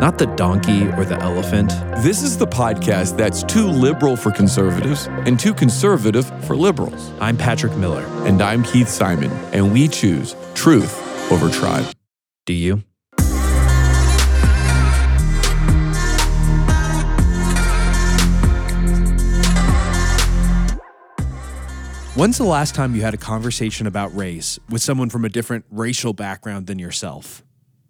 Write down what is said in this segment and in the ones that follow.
not the donkey or the elephant. This is the podcast that's too liberal for conservatives and too conservative for liberals. I'm Patrick Miller. And I'm Keith Simon, and we choose truth over tribe. Do you? When's the last time you had a conversation about race with someone from a different racial background than yourself?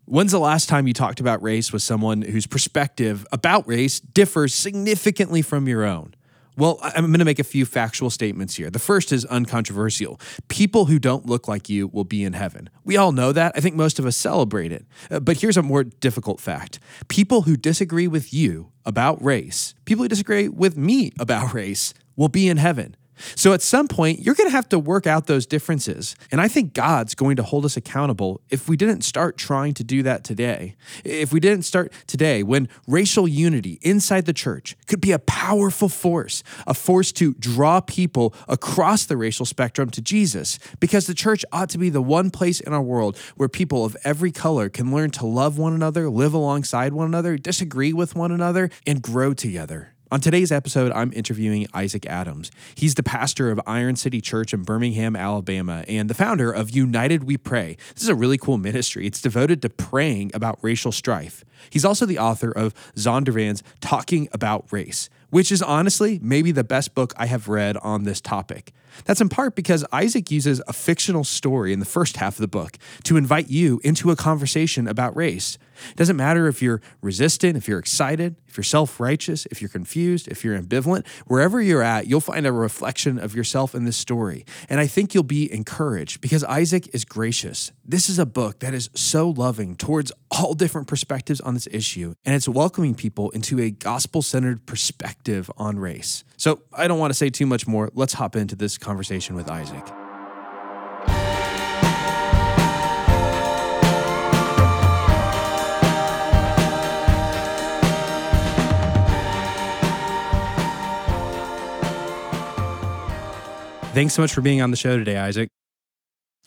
When's the last time you talked about race with someone whose perspective about race differs significantly from your own? Well, I'm going to make a few factual statements here. The first is uncontroversial. People who don't look like you will be in heaven. We all know that. I think most of us celebrate it. Uh, but here's a more difficult fact people who disagree with you about race, people who disagree with me about race, will be in heaven. So at some point, you're going to have to work out those differences. And I think God's going to hold us accountable if we didn't start trying to do that today. If we didn't start today, when racial unity inside the church could be a powerful force, a force to draw people across the racial spectrum to Jesus, because the church ought to be the one place in our world where people of every color can learn to love one another, live alongside one another, disagree with one another, and grow together. On today's episode, I'm interviewing Isaac Adams. He's the pastor of Iron City Church in Birmingham, Alabama, and the founder of United We Pray. This is a really cool ministry. It's devoted to praying about racial strife. He's also the author of Zondervan's Talking About Race, which is honestly maybe the best book I have read on this topic. That's in part because Isaac uses a fictional story in the first half of the book to invite you into a conversation about race. It doesn't matter if you're resistant, if you're excited, if you're self righteous, if you're confused, if you're ambivalent, wherever you're at, you'll find a reflection of yourself in this story. And I think you'll be encouraged because Isaac is gracious. This is a book that is so loving towards all different perspectives on this issue, and it's welcoming people into a gospel centered perspective on race. So I don't want to say too much more. Let's hop into this conversation with Isaac. Thanks so much for being on the show today, Isaac.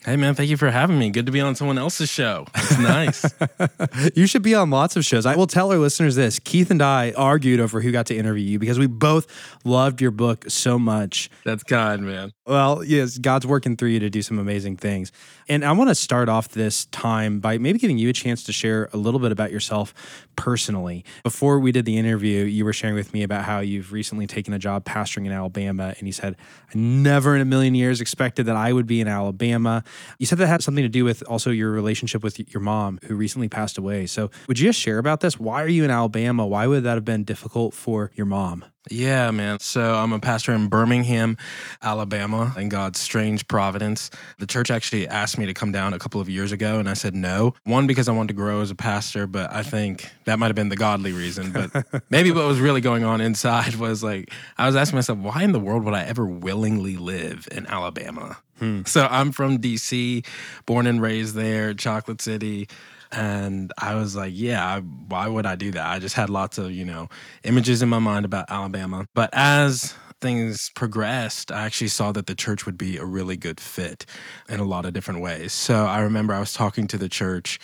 Hey man, thank you for having me. Good to be on someone else's show. It's nice. you should be on lots of shows. I will tell our listeners this. Keith and I argued over who got to interview you because we both loved your book so much. That's God, man. Well, yes, God's working through you to do some amazing things. And I want to start off this time by maybe giving you a chance to share a little bit about yourself personally. Before we did the interview, you were sharing with me about how you've recently taken a job pastoring in Alabama. And you said, I never in a million years expected that I would be in Alabama. You said that had something to do with also your relationship with your mom, who recently passed away. So, would you just share about this? Why are you in Alabama? Why would that have been difficult for your mom? Yeah, man. So I'm a pastor in Birmingham, Alabama, in God's strange providence. The church actually asked me to come down a couple of years ago, and I said no. One, because I wanted to grow as a pastor, but I think that might have been the godly reason. But maybe what was really going on inside was like, I was asking myself, why in the world would I ever willingly live in Alabama? Hmm. So I'm from DC, born and raised there, Chocolate City. And I was like, yeah, I, why would I do that? I just had lots of, you know, images in my mind about Alabama. But as things progressed, I actually saw that the church would be a really good fit in a lot of different ways. So I remember I was talking to the church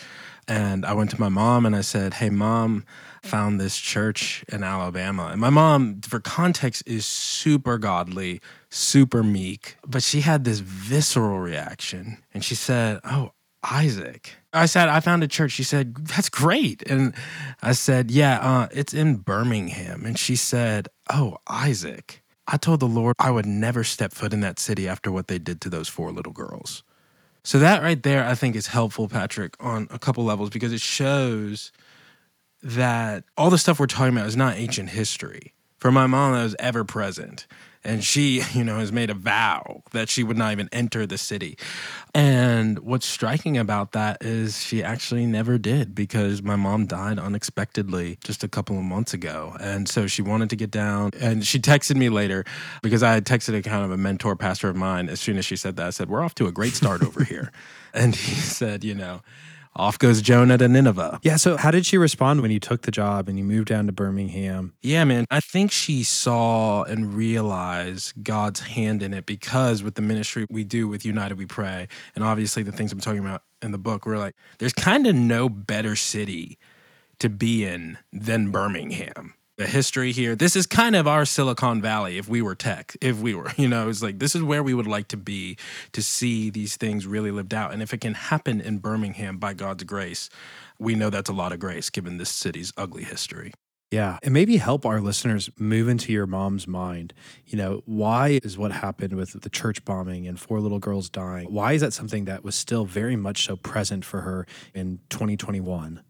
and I went to my mom and I said, Hey, mom, found this church in Alabama. And my mom, for context, is super godly, super meek, but she had this visceral reaction. And she said, Oh, Isaac. I said, I found a church. She said, That's great. And I said, Yeah, uh, it's in Birmingham. And she said, Oh, Isaac. I told the Lord I would never step foot in that city after what they did to those four little girls. So, that right there, I think is helpful, Patrick, on a couple levels because it shows that all the stuff we're talking about is not ancient history for my mom that was ever present. And she, you know, has made a vow that she would not even enter the city. And what's striking about that is she actually never did because my mom died unexpectedly just a couple of months ago. And so she wanted to get down and she texted me later because I had texted a kind of a mentor pastor of mine. As soon as she said that, I said, We're off to a great start over here. And he said, You know, off goes Jonah to Nineveh. Yeah. So, how did she respond when you took the job and you moved down to Birmingham? Yeah, man. I think she saw and realized God's hand in it because with the ministry we do with United We Pray, and obviously the things I'm talking about in the book, we're like, there's kind of no better city to be in than Birmingham. The history here, this is kind of our Silicon Valley if we were tech, if we were, you know, it's like this is where we would like to be to see these things really lived out. And if it can happen in Birmingham by God's grace, we know that's a lot of grace given this city's ugly history. Yeah. And maybe help our listeners move into your mom's mind. You know, why is what happened with the church bombing and four little girls dying? Why is that something that was still very much so present for her in 2021?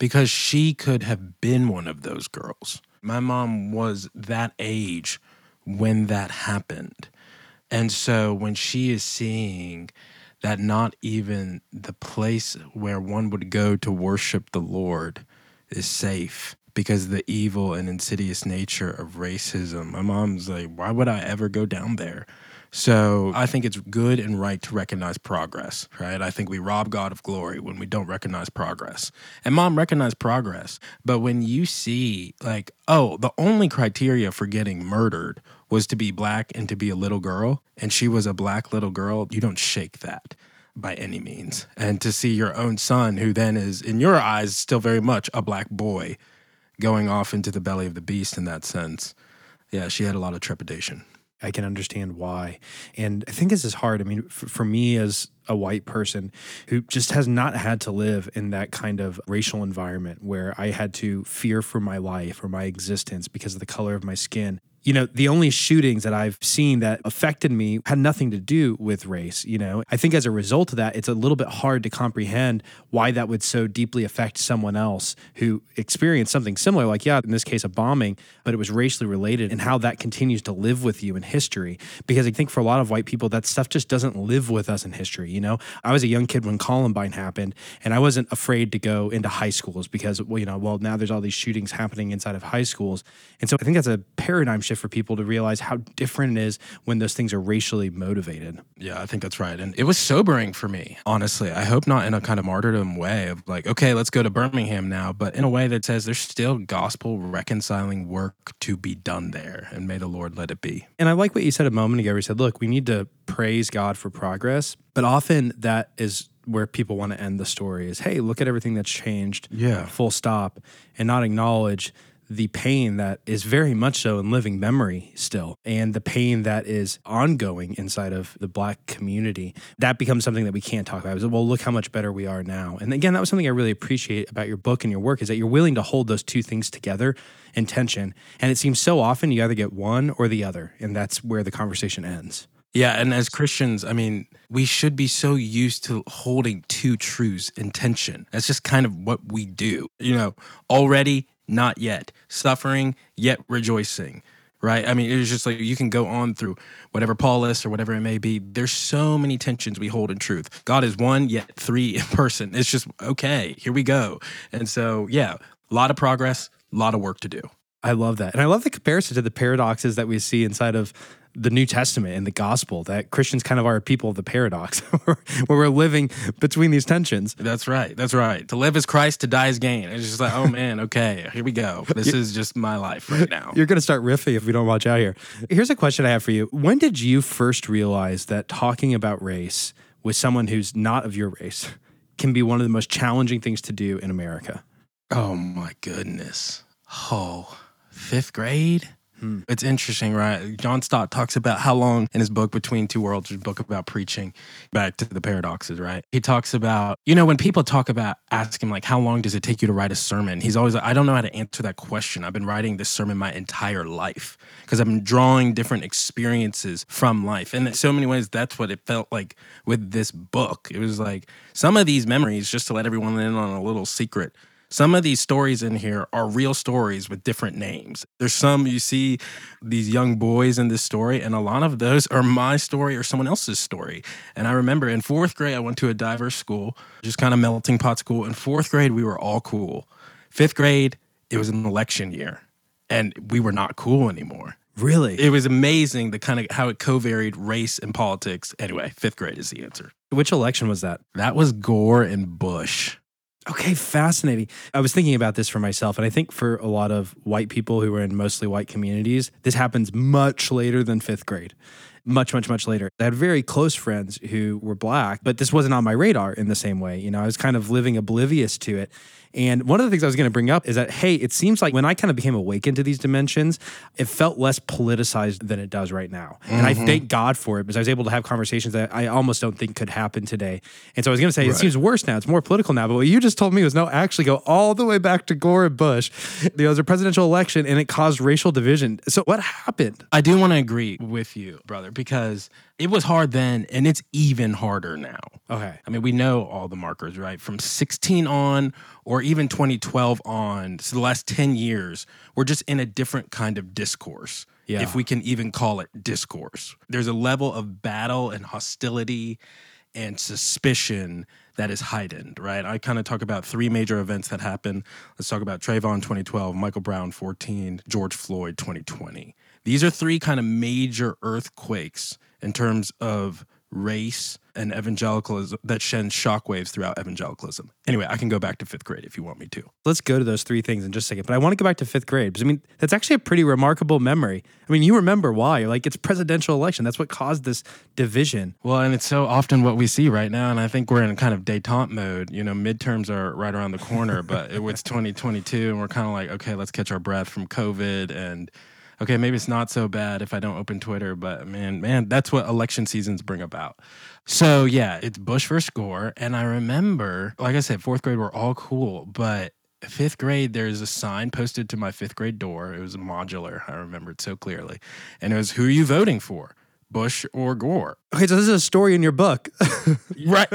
Because she could have been one of those girls. My mom was that age when that happened. And so when she is seeing that not even the place where one would go to worship the Lord is safe because the evil and insidious nature of racism. My mom's like, why would I ever go down there? So I think it's good and right to recognize progress, right? I think we rob God of glory when we don't recognize progress. And mom recognized progress. But when you see, like, oh, the only criteria for getting murdered was to be black and to be a little girl, and she was a black little girl, you don't shake that by any means. And to see your own son, who then is, in your eyes, still very much a black boy, going off into the belly of the beast in that sense, yeah, she had a lot of trepidation. I can understand why. And I think this is hard. I mean, for, for, me as a white person who just has not had to live in that kind of racial environment where I had to fear for my life or my existence because of the color of my skin, you know, the only shootings that I've seen that affected me had nothing to do with race. You know, I think as a result of that, it's a little bit hard to comprehend why that would so deeply affect someone else who experienced something similar, like, yeah, in this case, a bombing, but it was racially related, and how that continues to live with you in history. Because I think for a lot of white people, that stuff just doesn't live with us in history. You know, I was a young kid when Columbine happened, and I wasn't afraid to go into high schools because, well, you know, well, now there's all these shootings happening inside of high schools. And so I think that's a paradigm shift for people to realize how different it is when those things are racially motivated. Yeah, I think that's right. And it was sobering for me, honestly. I hope not in a kind of martyrdom way of like, okay, let's go to Birmingham now, but in a way that says there's still gospel reconciling work to be done there. And may the Lord let it be. And I like what you said a moment ago. You said, look, we need to praise God for progress. But often that is where people want to end the story is, hey, look at everything that's changed. Yeah. Full stop. And not acknowledge the pain that is very much so in living memory still, and the pain that is ongoing inside of the black community. That becomes something that we can't talk about. well, look how much better we are now. And again, that was something I really appreciate about your book and your work is that you're willing to hold those two things together in tension. And it seems so often you either get one or the other, and that's where the conversation ends. Yeah, and as Christians, I mean, we should be so used to holding two truths in tension. That's just kind of what we do. You know, already not yet. Suffering, yet rejoicing. Right? I mean, it's just like you can go on through whatever Paul lists or whatever it may be. There's so many tensions we hold in truth. God is one, yet three in person. It's just, okay, here we go. And so, yeah, a lot of progress, a lot of work to do. I love that. And I love the comparison to the paradoxes that we see inside of the New Testament and the gospel that Christians kind of are people of the paradox where we're living between these tensions. That's right. That's right. To live as Christ, to die as gain. It's just like, oh man, okay, here we go. This is just my life right now. You're going to start riffing if we don't watch out here. Here's a question I have for you. When did you first realize that talking about race with someone who's not of your race can be one of the most challenging things to do in America? Oh my goodness. Oh, fifth grade? Hmm. It's interesting, right? John Stott talks about how long in his book Between Two Worlds, his book about preaching, back to the paradoxes, right? He talks about, you know, when people talk about ask him like, how long does it take you to write a sermon? He's always like, I don't know how to answer that question. I've been writing this sermon my entire life because I've been drawing different experiences from life. And in so many ways, that's what it felt like with this book. It was like some of these memories, just to let everyone in on a little secret Some of these stories in here are real stories with different names. There's some you see these young boys in this story, and a lot of those are my story or someone else's story. And I remember in fourth grade, I went to a diverse school, just kind of melting pot school. In fourth grade, we were all cool. Fifth grade, it was an election year, and we were not cool anymore. Really? It was amazing the kind of how it co-varied race and politics. Anyway, fifth grade is the answer. Which election was that? That was Gore and Bush. Okay, fascinating. I was thinking about this for myself, and I think for a lot of white people who are in mostly white communities, this happens much later than fifth grade. Much, much, much later. I had very close friends who were black, but this wasn't on my radar in the same way. You know, I was kind of living oblivious to it. And one of the things I was going to bring up is that, hey, it seems like when I kind of became awakened to these dimensions, it felt less politicized than it does right now. And I mm-hmm. thank God for it because I was able to have conversations that I almost don't think could happen today. And so I was going to say, it seems worse now. It's more political now. But what you just told me was no, actually go all the way back to Gore and Bush. There was a presidential election and it caused racial division. So what happened? I do want to agree with you, brother, because it was hard then and it's even harder now. Okay. I mean, we know all the markers, right? From 16 on, or even 2012 on, so the last 10 years, we're just in a different kind of discourse. Yeah. If we can even call it discourse, there's a level of battle and hostility and suspicion that is heightened, right? I kind of talk about three major events that happened. Let's talk about Trayvon 2012, Michael Brown 14, George Floyd 2020. These are three kind of major earthquakes in terms of race and evangelicalism that sends shockwaves throughout evangelicalism. Anyway, I can go back to fifth grade if you want me to. Let's go to those three things in just a second. But I want to go back to fifth grade because I mean, that's actually a pretty remarkable memory. I mean, you remember why. Like, it's presidential election. That's what caused this division. Well, and it's so often what we see right now, and I think we're in kind of detente mode. You know, midterms are right around the corner, but it- it's 2022, and we're kind of like, okay, let's catch our breath from COVID, and okay, maybe it's not so bad if I don't open Twitter, but man, man, that's what election seasons bring about. So yeah, it's Bush versus Gore, and I remember, like I said, fourth grade we're all cool, but fifth grade there's a sign posted to my fifth grade door. It was modular. I remember it so clearly, and it was, "Who are you voting for?" Bush or Gore? Okay, so this is a story in your book. right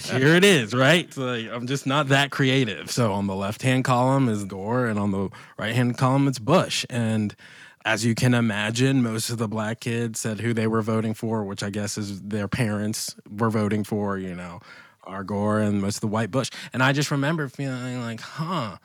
here it is right like, i'm just not that creative so on the left hand column is gore and on the right hand column it's bush and as you can imagine most of the black kids said who they were voting for which i guess is their parents were voting for you know are gore and most of the white bush and i just remember feeling like huh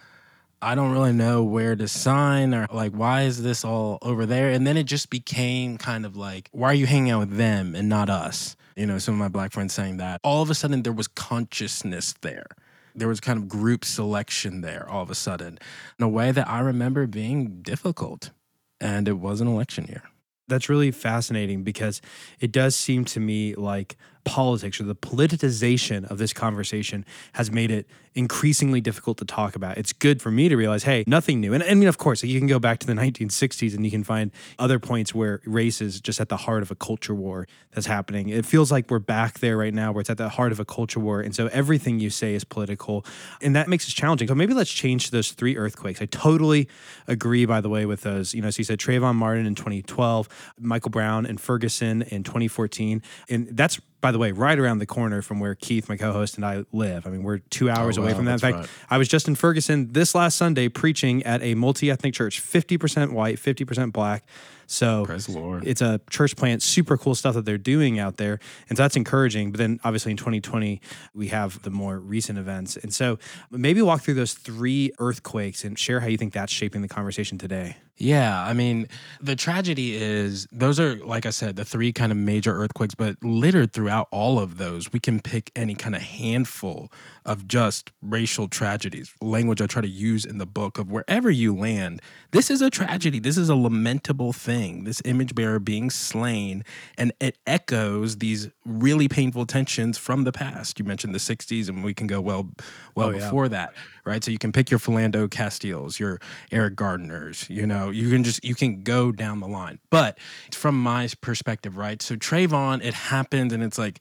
I don't really know where to sign or like why is this all over there? And then it just became kind of like, why are you hanging out with them and not us? You know, some of my black friends saying that. All of a sudden there was consciousness there. There was kind of group selection there all of a sudden in a way that I remember being difficult. And it was an election year. That's really fascinating because it does seem to me like politics or the politicization of this conversation has made it increasingly difficult to talk about. It's good for me to realize, hey, nothing new. And I mean, of course, you can go back to the 1960s and you can find other points where race is just at the heart of a culture war that's happening. It feels like we're back there right now where it's at the heart of a culture war. And so everything you say is political. And that makes it challenging. So maybe let's change those three earthquakes. I totally agree, by the way, with those. You know, so you said Trayvon Martin in 2012, Michael Brown and Ferguson in 2014. And that's by the way, right around the corner from where Keith, my co-host, and I live. I mean, we're two oh, hours Oh, away wow, from that. In fact, right. I was just in Ferguson this last Sunday preaching at a multi-ethnic church, 50% white, 50% black. So it's a church plant, super cool stuff that they're doing out there. And so that's encouraging. But then obviously in 2020, we have the more recent events. And so maybe walk through those three earthquakes and share how you think that's shaping the conversation today. Yeah, I mean, the tragedy is those are, like I said, the three kind of major earthquakes, but littered throughout all of those, we can pick any kind of handful of just racial tragedies. Language I try to use in the book of wherever you land, this is a tragedy. This is a lamentable thing. This image bearer being slain, and it echoes these really painful tensions from the past. You mentioned the 60s, and we can go well, well Oh, yeah. before that, right? So you can pick your Philando Castiles, your Eric Garners, you know, you can just you can go down the line. But from my perspective, right? So Trayvon, it happened, and it's like,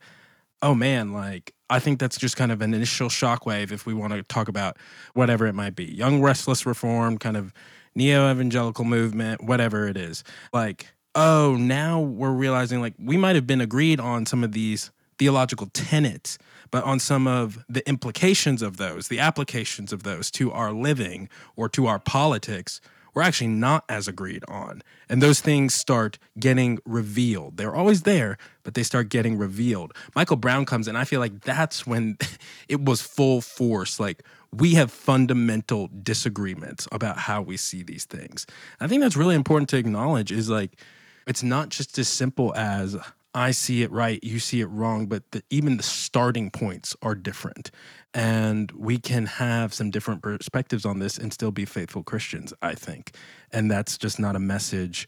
oh man, like I think that's just kind of an initial shockwave if we want to talk about whatever it might be, young restless reform, kind of neo evangelical movement, whatever it is. Like, oh, now we're realizing like we might have been agreed on some of these theological tenets, but on some of the implications of those, the applications of those to our living or to our politics, we're actually not as agreed on. And those things start getting revealed. They're always there, but they start getting revealed. Michael Brown comes in. I feel like that's when it was full force. Like we have fundamental disagreements about how we see these things. I think that's really important to acknowledge is like, it's not just as simple as I see it right, you see it wrong, but the, even the starting points are different. And we can have some different perspectives on this and still be faithful Christians, I think. And that's just not a message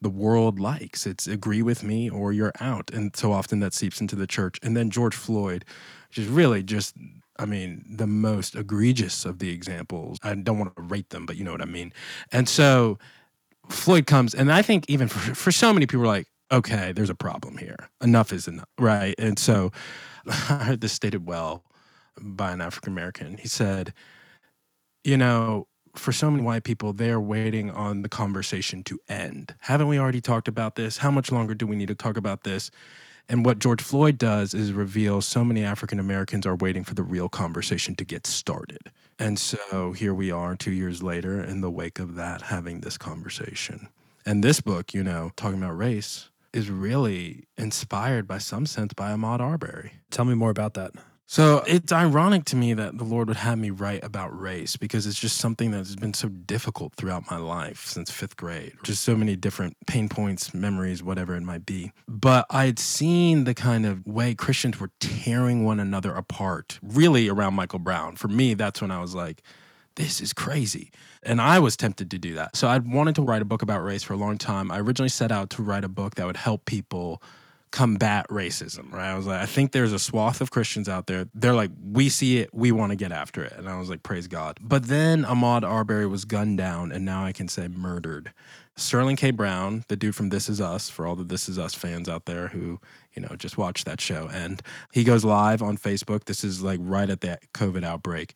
the world likes. It's agree with me or you're out. And so often that seeps into the church. And then George Floyd, which is really just, I mean, the most egregious of the examples. I don't want to rate them, but you know what I mean. And so Floyd comes, and I think even for, for so many people like, okay, there's a problem here. Enough is enough, right? And so I heard this stated well by an African American. He said, you know, for so many white people, they're waiting on the conversation to end. Haven't we already talked about this? How much longer do we need to talk about this? And what George Floyd does is reveal so many African Americans are waiting for the real conversation to get started. And so here we are two years later in the wake of that, having this conversation. And this book, you know, talking about race, is really inspired by some sense by Ahmaud Arbery. Tell me more about that. So it's ironic to me that the Lord would have me write about race because it's just something that's been so difficult throughout my life since fifth grade. Just so many different pain points, memories, whatever it might be. But I had seen the kind of way Christians were tearing one another apart, really around Michael Brown. For me, that's when I was like, this is crazy. And I was tempted to do that. So I wanted to write a book about race for a long time. I originally set out to write a book that would help people combat racism, right? I was like, I think there's a swath of Christians out there. They're like, we see it, we want to get after it. And I was like, praise God. But then Ahmaud Arbery was gunned down, and now I can say murdered. Sterling K. Brown, the dude from This Is Us, for all the This Is Us fans out there who, you know, just watched that show. And he goes live on Facebook. This is like right at the COVID outbreak.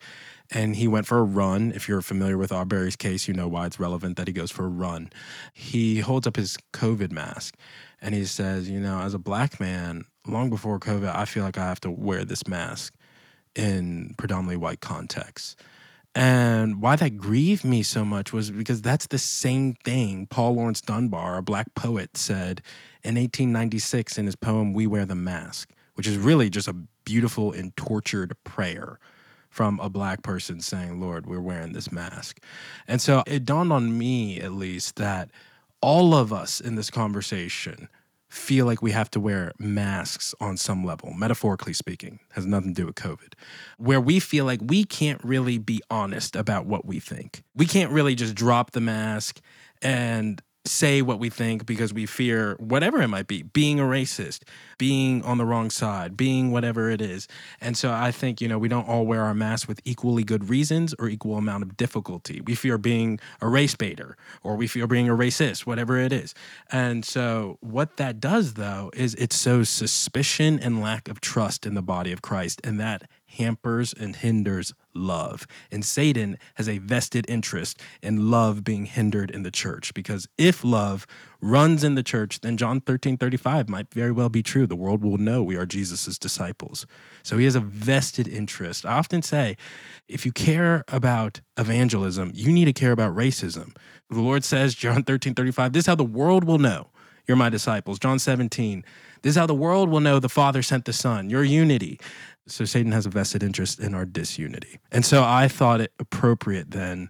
And he went for a run. If you're familiar with Arbery's case, you know why it's relevant that he goes for a run. He holds up his COVID mask and he says, you know, as a black man, long before COVID, I feel like I have to wear this mask in predominantly white contexts. And why that grieved me so much was because that's the same thing Paul Laurence Dunbar, a black poet, said in 1896 in his poem We Wear the Mask, which is really just a beautiful and tortured prayer from a black person saying, Lord, we're wearing this mask. And so it dawned on me, at least, that all of us in this conversation feel like we have to wear masks on some level, metaphorically speaking, has nothing to do with COVID, where we feel like we can't really be honest about what we think. We can't really just drop the mask and say what we think because we fear whatever it might be being a racist being on the wrong side being whatever it is. And so i think you know we don't all wear our masks with equally good reasons or equal amount of difficulty. We fear being a race baiter or we fear being a racist whatever it is. And so what that does though is it sows suspicion and lack of trust in the body of christ and that hampers and hinders love. And Satan has a vested interest in love being hindered in the church because if love runs in the church, then John 13 35 might very well be true. The world will know we are Jesus' disciples. So he has a vested interest. I often say, if you care about evangelism, you need to care about racism. The Lord says, John 13 35, this is how the world will know you're my disciples. John 17, this is how the world will know the Father sent the Son, your unity. So Satan has a vested interest in our disunity. And so I thought it appropriate then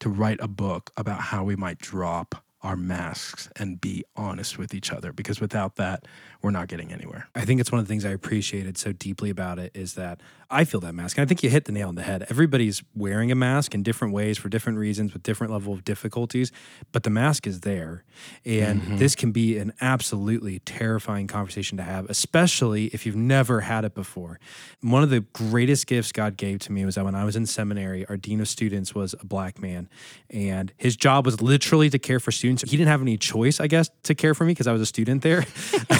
to write a book about how we might drop our masks and be honest with each other because without that we're not getting anywhere. I think it's one of the things I appreciated so deeply about it is that I feel that mask. And I think you hit the nail on the head. Everybody's wearing a mask in different ways for different reasons with different level of difficulties, but the mask is there. And mm-hmm. this can be an absolutely terrifying conversation to have, especially if you've never had it before. One of the greatest gifts God gave to me was that when I was in seminary, our dean of students was a black man, and his job was literally to care for students he didn't have any choice, I guess, to care for me because I was a student there.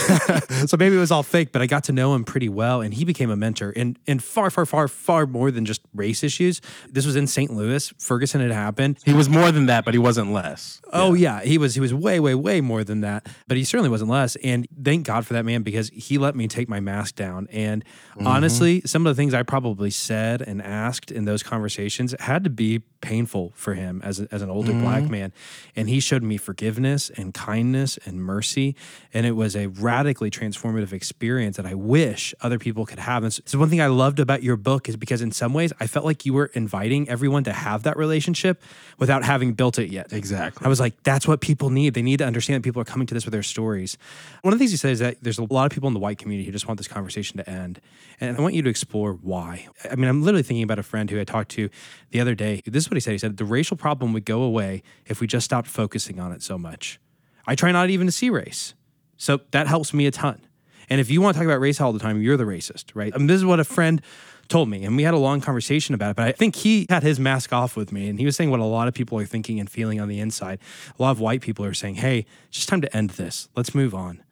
so maybe it was all fake, but I got to know him pretty well and he became a mentor and and far, far, far, far more than just race issues. This was in St. Louis. Ferguson had happened. He was more than that, but he wasn't less. Oh yeah. he was he was way way way more than that, but he certainly wasn't less. And thank God for that man because he let me take my mask down. And mm-hmm. honestly, some of the things I probably said and asked in those conversations had to be painful for him as a, as an older black mm-hmm. man. And he showed me forgiveness and kindness and mercy, and it was a radically transformative experience that I wish other people could have. And so, so one thing I loved about your book is because in some ways I felt like you were inviting everyone to have that relationship without having built it yet. Exactly. I was like, that's what people need. They need to understand that people are coming to this with their stories. One of the things you said is that there's a lot of people in the white community who just want this conversation to end. And I want you to explore why. I mean, I'm literally thinking about a friend who I talked to the other day. This is what he said. He said, the racial problem would go away if we just stopped focusing on it so much. I try not even to see race. So that helps me a ton. And if you want to talk about race all the time, you're the racist, right? I mean, this is what a friend told me, and we had a long conversation about it. But I think he had his mask off with me, and he was saying what a lot of people are thinking and feeling on the inside. A lot of white people are saying, hey, it's just time to end this. Let's move on.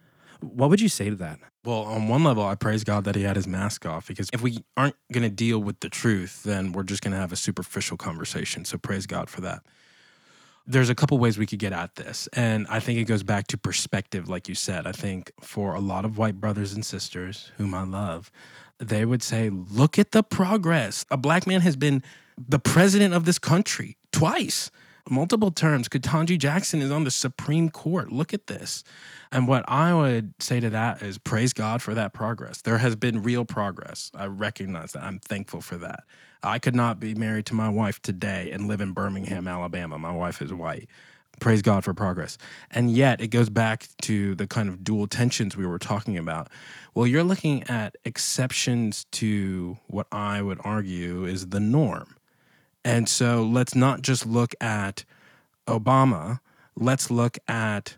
What would you say to that? Well, on one level, I praise God that he had his mask off because if we aren't going to deal with the truth, then we're just going to have a superficial conversation. So praise God for that. There's a couple ways we could get at this. And I think it goes back to perspective, like you said. I think for a lot of white brothers and sisters whom I love, they would say, look at the progress. A black man has been the president of this country twice, multiple terms. Ketanji Jackson is on the Supreme Court. Look at this. And what I would say to that is praise God for that progress. There has been real progress. I recognize that. I'm thankful for that. I could not be married to my wife today and live in Birmingham, Alabama. My wife is white. Praise God for progress. And yet it goes back to the kind of dual tensions we were talking about. Well, you're looking at exceptions to what I would argue is the norm. And so let's not just look at Obama, let's look at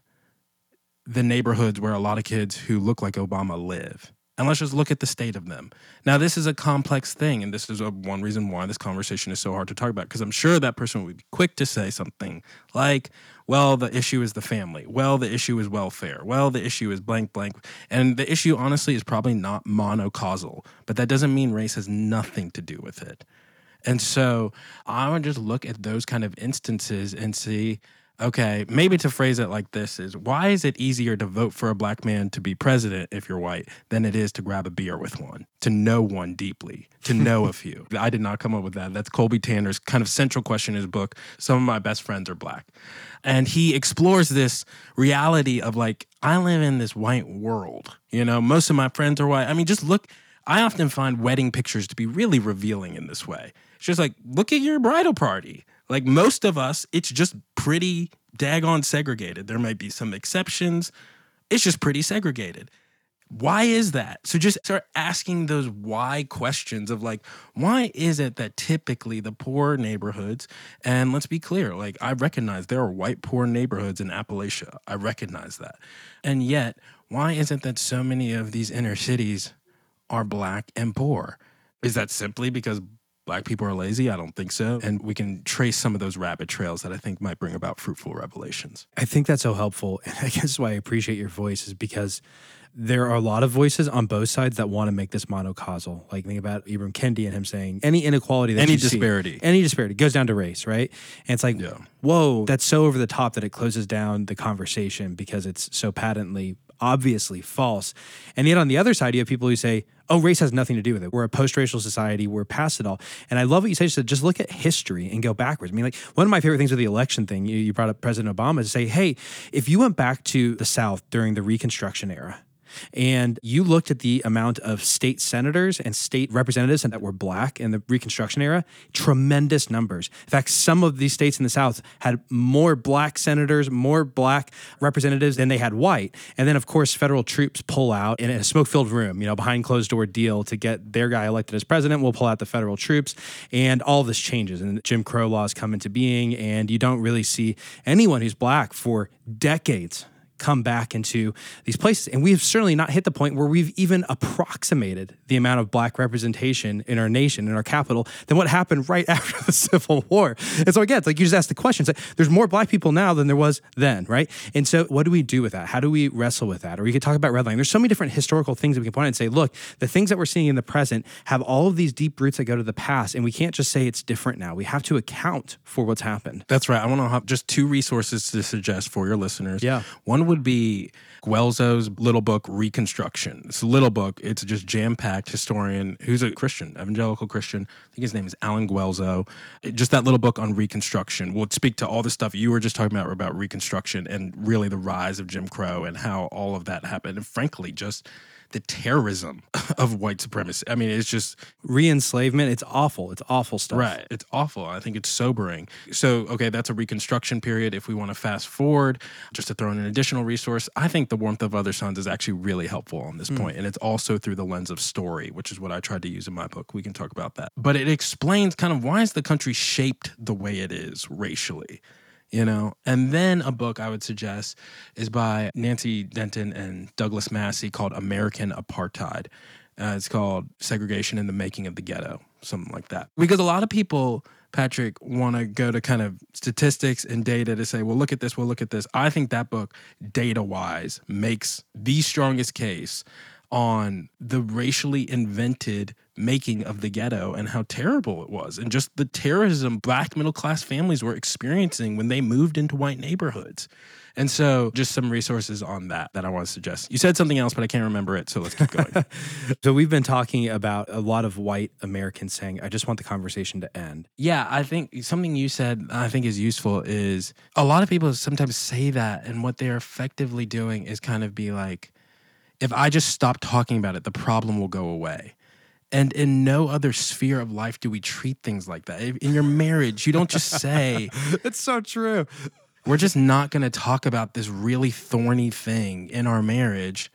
the neighborhoods where a lot of kids who look like Obama live. And let's just look at the state of them. Now, this is a complex thing, and this is a, one reason why this conversation is so hard to talk about, because I'm sure that person would be quick to say something like, well, the issue is the family. Well, the issue is welfare. Well, the issue is blank, blank. And the issue, honestly, is probably not monocausal, but that doesn't mean race has nothing to do with it. And so I would just look at those kind of instances and see, okay, maybe to phrase it like this is why is it easier to vote for a black man to be president if you're white than it is to grab a beer with one, to know one deeply, to know a few? I did not come up with that. That's Colby Tanner's kind of central question in his book. Some of my best friends are black. And he explores this reality of like, I live in this white world. You know, most of my friends are white. I mean, just look. I often find wedding pictures to be really revealing in this way. Just like, look at your bridal party. Like most of us, it's just pretty daggone segregated. There might be some exceptions. It's just pretty segregated. Why is that? So just start asking those why questions of like, why is it that typically the poor neighborhoods, and let's be clear, like I recognize there are white poor neighborhoods in Appalachia. I recognize that. And yet, why is it that so many of these inner cities are black and poor? Is that simply because black people are lazy? I don't think so. And we can trace some of those rabbit trails that I think might bring about fruitful revelations. I think that's so helpful. And I guess why I appreciate your voice is because there are a lot of voices on both sides that want to make this monocausal. Like think about Ibram Kendi and him saying any inequality that Any you see- disparity. any disparity goes down to race, right? And it's like, Yeah. whoa, that's so over the top that it closes down the conversation because it's so patently, obviously false. And yet on the other side, you have people who say, oh, race has nothing to do with it. We're a post-racial society. We're past it all. And I love what you said. You said just look at history and go backwards. I mean, like one of my favorite things with the election thing, you, you brought up President Obama to say, hey, if you went back to the South during the Reconstruction era, and you looked at the amount of state senators and state representatives that were black in the Reconstruction era, tremendous numbers. In fact, some of these states in the South had more black senators, more black representatives than they had white. And then, of course, federal troops pull out in a smoke filled room, you know, behind closed door deal to get their guy elected as president. We'll pull out the federal troops, and all this changes. And Jim Crow laws come into being, and you don't really see anyone who's black for decades come back into these places. And we've certainly not hit the point where we've even approximated the amount of black representation in our nation, in our capital, than what happened right after the Civil War. And so again, it's like you just ask the question, like there's more black people now than there was then, right? And so what do we do with that? How do we wrestle with that? Or we could talk about redlining. There's so many different historical things that we can point out and say, look, the things that we're seeing in the present have all of these deep roots that go to the past. And we can't just say it's different now. We have to account for what's happened. That's right. I want to have just two resources to suggest for your listeners. Yeah. One would be Guelzo's little book, Reconstruction. It's a little book. It's just jam packed historian who's a Christian, evangelical Christian. I think his name is Allen Guelzo. Just that little book on Reconstruction will speak to all the stuff you were just talking about about Reconstruction and really the rise of Jim Crow and how all of that happened. And frankly, just the terrorism of white supremacy. I mean, it's just Re-enslavement, it's awful. It's awful stuff. Right. It's awful. I think it's sobering. So, okay, that's a reconstruction period. If we want to fast forward, just to throw in an additional resource, I think The Warmth of Other Suns is actually really helpful on this point. point, And it's also through the lens of story, which is what I tried to use in my book. We can talk about that. But it explains kind of why is the country shaped the way it is racially you know? And then a book i would suggest is by nancy denton and douglas massey called american apartheid. Uh, it's called segregation in the making of the ghetto something like that. Because a lot of people patrick want to go to kind of statistics and data to say well look at this well look at this. I think that book data wise makes the strongest case on the racially invented making of the ghetto and how terrible it was and just the terrorism black middle class families were experiencing when they moved into white neighborhoods and so just some resources on that that i want to suggest you said something else but i can't remember it so let's keep going So we've been talking about a lot of white Americans saying, I just want the conversation to end. Yeah, I think something you said I think is useful is a lot of people sometimes say that and what they're effectively doing is kind of be like if I just stop talking about it, the problem will go away. And in no other sphere of life do we treat things like that. In your marriage, you don't just say, It's so true. we're just not going to talk about this really thorny thing in our marriage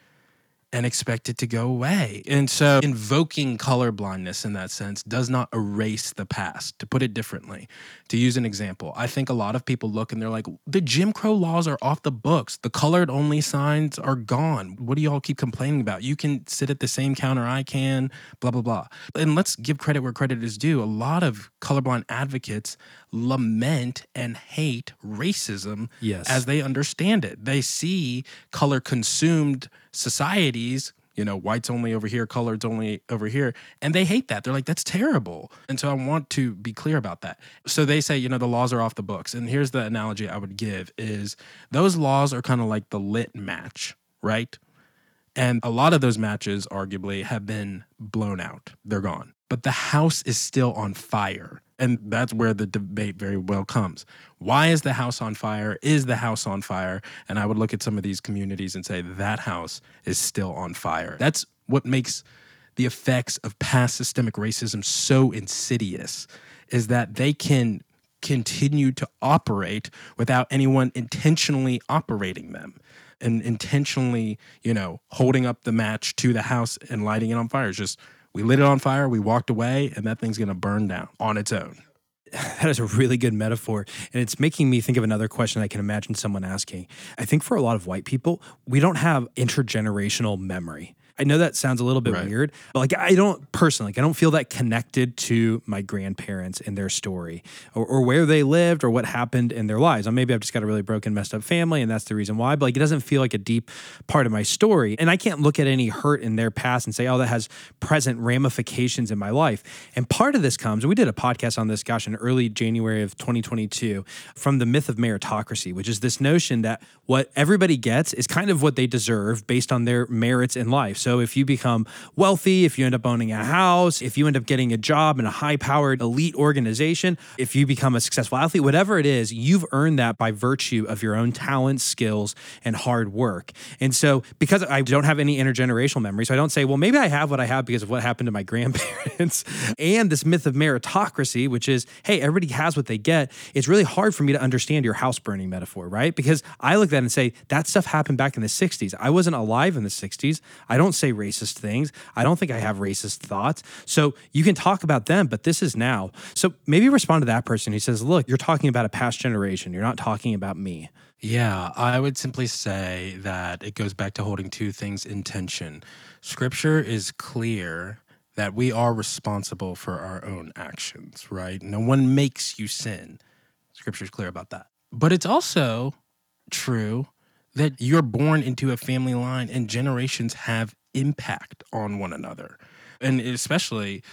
and expect it to go away. And so invoking colorblindness in that sense does not erase the past. To put it differently, to use an example, I think a lot of people look and they're like, the Jim Crow laws are off the books. The colored only signs are gone. What do y'all keep complaining about? You can sit at the same counter I can, blah, blah, blah. And let's give credit where credit is due. A lot of colorblind advocates lament and hate racism Yes. as they understand it. They see color consumed societies, you know, whites only over here, coloreds only over here, and they hate that. They're like, that's terrible. And so I want to be clear about that. So they say, you know, the laws are off the books. And here's the analogy I would give is those laws are kind of like the lit match, right? And a lot of those matches, arguably, have been blown out. They're gone. But the house is still on fire. And that's where the debate very well comes. Why is the house on fire? Is the house on fire? And I would look at some of these communities and say, that house is still on fire. That's what makes the effects of past systemic racism so insidious is that they can continue to operate without anyone intentionally operating them and intentionally, you know, holding up the match to the house and lighting it on fire. It's just we lit it on fire, we walked away, and that thing's gonna burn down on its own. That is a really good metaphor. And it's making me think of another question I can imagine someone asking. I think for a lot of white people, we don't have intergenerational memory. I know that sounds a little bit Right. weird, but like I don't personally, like I don't feel that connected to my grandparents and their story or, or where they lived or what happened in their lives. Or maybe I've just got a really broken, messed up family and that's the reason why, but like it doesn't feel like a deep part of my story. And I can't look at any hurt in their past and say, oh, that has present ramifications in my life. And part of this comes, we did a podcast on this, gosh, in early January of 2022 from the myth of meritocracy, which is this notion that what everybody gets is kind of what they deserve based on their merits in life. So if you become wealthy, if you end up owning a house, if you end up getting a job in a high powered elite organization, if you become a successful athlete, whatever it is, you've earned that by virtue of your own talents, skills, and hard work. And so because I don't have any intergenerational memory, so I don't say, well, maybe I have what I have because of what happened to my grandparents and this myth of meritocracy, which is, hey, everybody has what they get. It's really hard for me to understand your house burning metaphor, right? Because I look at that and say, that stuff happened back in the 60s. I wasn't alive in the 60s. I don't say racist things. I don't think I have racist thoughts. So you can talk about them, but this is now. So maybe respond to that person who says, look, you're talking about a past generation. You're not talking about me. Yeah, I would simply say that it goes back to holding two things in tension. Scripture is clear that we are responsible for our own actions, right? No one makes you sin. Scripture is clear about that. But it's also true that you're born into a family line and generations have impact on one another. And especially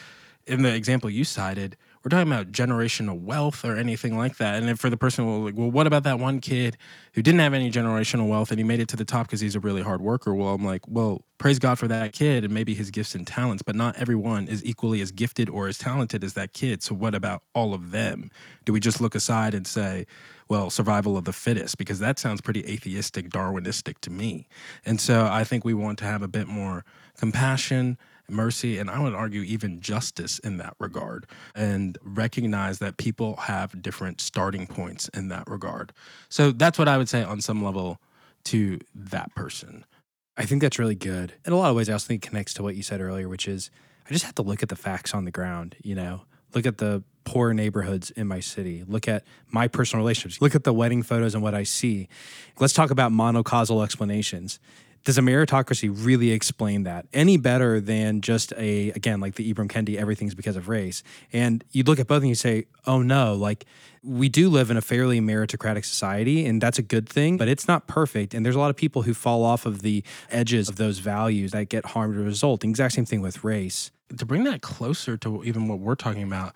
in the example you cited, we're talking about generational wealth or anything like that. And for the person, like, well, what about that one kid who didn't have any generational wealth and he made it to the top because he's a really hard worker? Well, I'm like, well, praise God for that kid and maybe his gifts and talents, but not everyone is equally as gifted or as talented as that kid. So what about all of them? Do we just look aside and say, well, survival of the fittest? Because that sounds pretty atheistic, Darwinistic to me. And so I think we want to have a bit more compassion mercy, and I would argue even justice in that regard, and recognize that people have different starting points in that regard. So that's what I would say on some level to that person. I think that's really good. In a lot of ways, I also think it connects to what you said earlier, which is I just have to look at the facts on the ground, you know, look at the poor neighborhoods in my city, look at my personal relationships, look at the wedding photos and what I see. Let's talk about monocausal explanations does a meritocracy really explain that any better than just a again like the Ibram Kendi everything's because of race? And you look at both and you say, oh no, like we do live in a fairly meritocratic society and that's a good thing, but it's not perfect. And there's a lot of people who fall off of the edges of those values that get harmed as a result. The exact same thing with race. To bring that closer to even what we're talking about,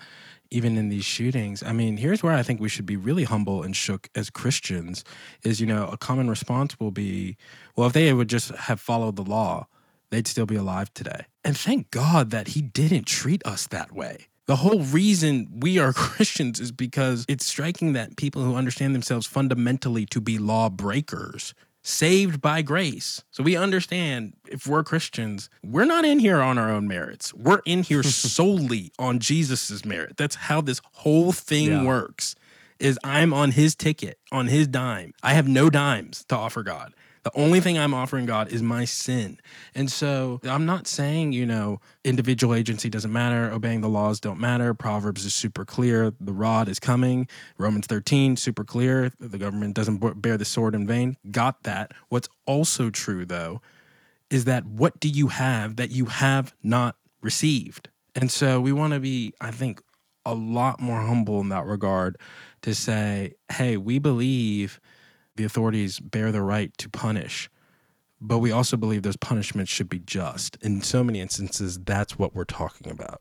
even in these shootings. I mean, here's where I think we should be really humble and shook as Christians is, you know, a common response will be, well, if they would just have followed the law, they'd still be alive today. And thank God that he didn't treat us that way. The whole reason we are Christians is because it's striking that people who understand themselves fundamentally to be lawbreakers saved by grace. So we understand if we're Christians, we're not in here on our own merits. We're in here solely on Jesus's merit. That's how this whole thing yeah. works. Is I'm on his ticket, on his dime. I have no dimes to offer God. The only thing I'm offering God is my sin. And so I'm not saying, you know, individual agency doesn't matter, obeying the laws don't matter. Proverbs is super clear. The rod is coming. Romans 13, super clear. The government doesn't bear the sword in vain. Got that. What's also true, though, is that what do you have that you have not received? And so we want to be, I think, a lot more humble in that regard to say, hey, we believe the authorities bear the right to punish, but we also believe those punishments should be just. In so many instances, that's what we're talking about.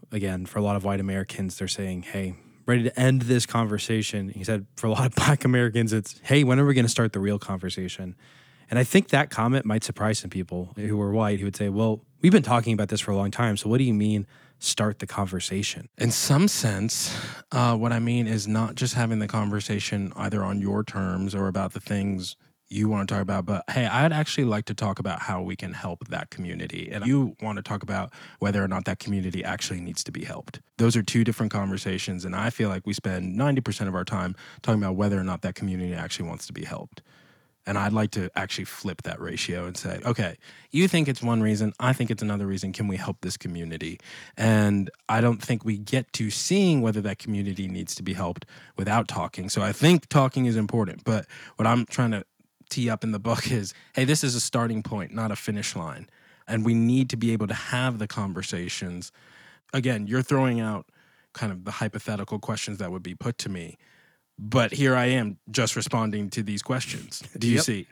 again, for a lot of white Americans, they're saying, hey, ready to end this conversation. He said, for a lot of black Americans, it's, hey, when are we going to start the real conversation? And I think that comment might surprise some people who are white who would say, well, we've been talking about this for a long time. So what do you mean start the conversation? In some sense, uh, what I mean is not just having the conversation either on your terms or about the things you want to talk about, but hey, I'd actually like to talk about how we can help that community. And you want to talk about whether or not that community actually needs to be helped. Those are two different conversations. And I feel like we spend 90% of our time talking about whether or not that community actually wants to be helped. And I'd like to actually flip that ratio and say, okay, you think it's one reason, I think it's another reason. Can we help this community? And I don't think we get to seeing whether that community needs to be helped without talking. So I think talking is important. But what I'm trying to tee up in the book is hey, this is a starting point, not a finish line. And we need to be able to have the conversations. Again, you're throwing out kind of the hypothetical questions that would be put to me but here I am just responding to these questions. Do you Yep. see?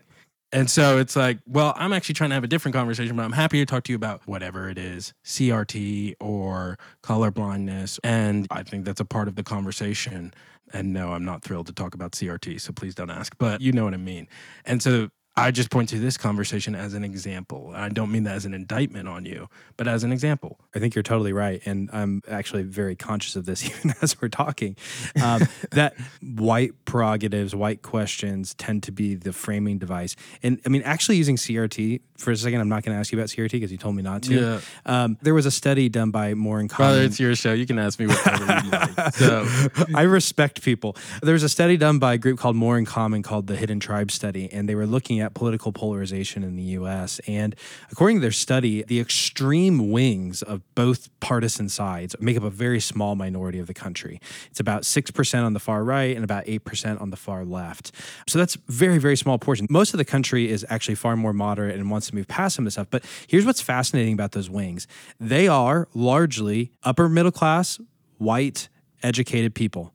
And so it's like, well, I'm actually trying to have a different conversation, but I'm happy to talk to you about whatever it is, CRT or color blindness. And I think that's a part of the conversation. And no, I'm not thrilled to talk about CRT, so please don't ask, but you know what I mean. And so I just point to this conversation as an example. I don't mean that as an indictment on you, but as an example. I think you're totally right. And I'm actually very conscious of this even as we're talking. Um, that white prerogatives, white questions tend to be the framing device. And I mean, actually using CRT for a second, I'm not going to ask you about CRT because you told me not to. Yeah. Um, there was a study done by More in Brother, it's your show. You can ask me whatever you like. So I respect people. There was a study done by a group called More in Common called the Hidden Tribe Study, and they were looking at political polarization in the US. And according to their study, the extreme wings of both partisan sides make up a very small minority of the country. It's about 6% on the far right and about 8% on the far left. So that's very, very small portion. Most of the country is actually far more moderate and wants to move past some of this stuff. But here's what's fascinating about those wings. They are largely upper middle class, white, educated people.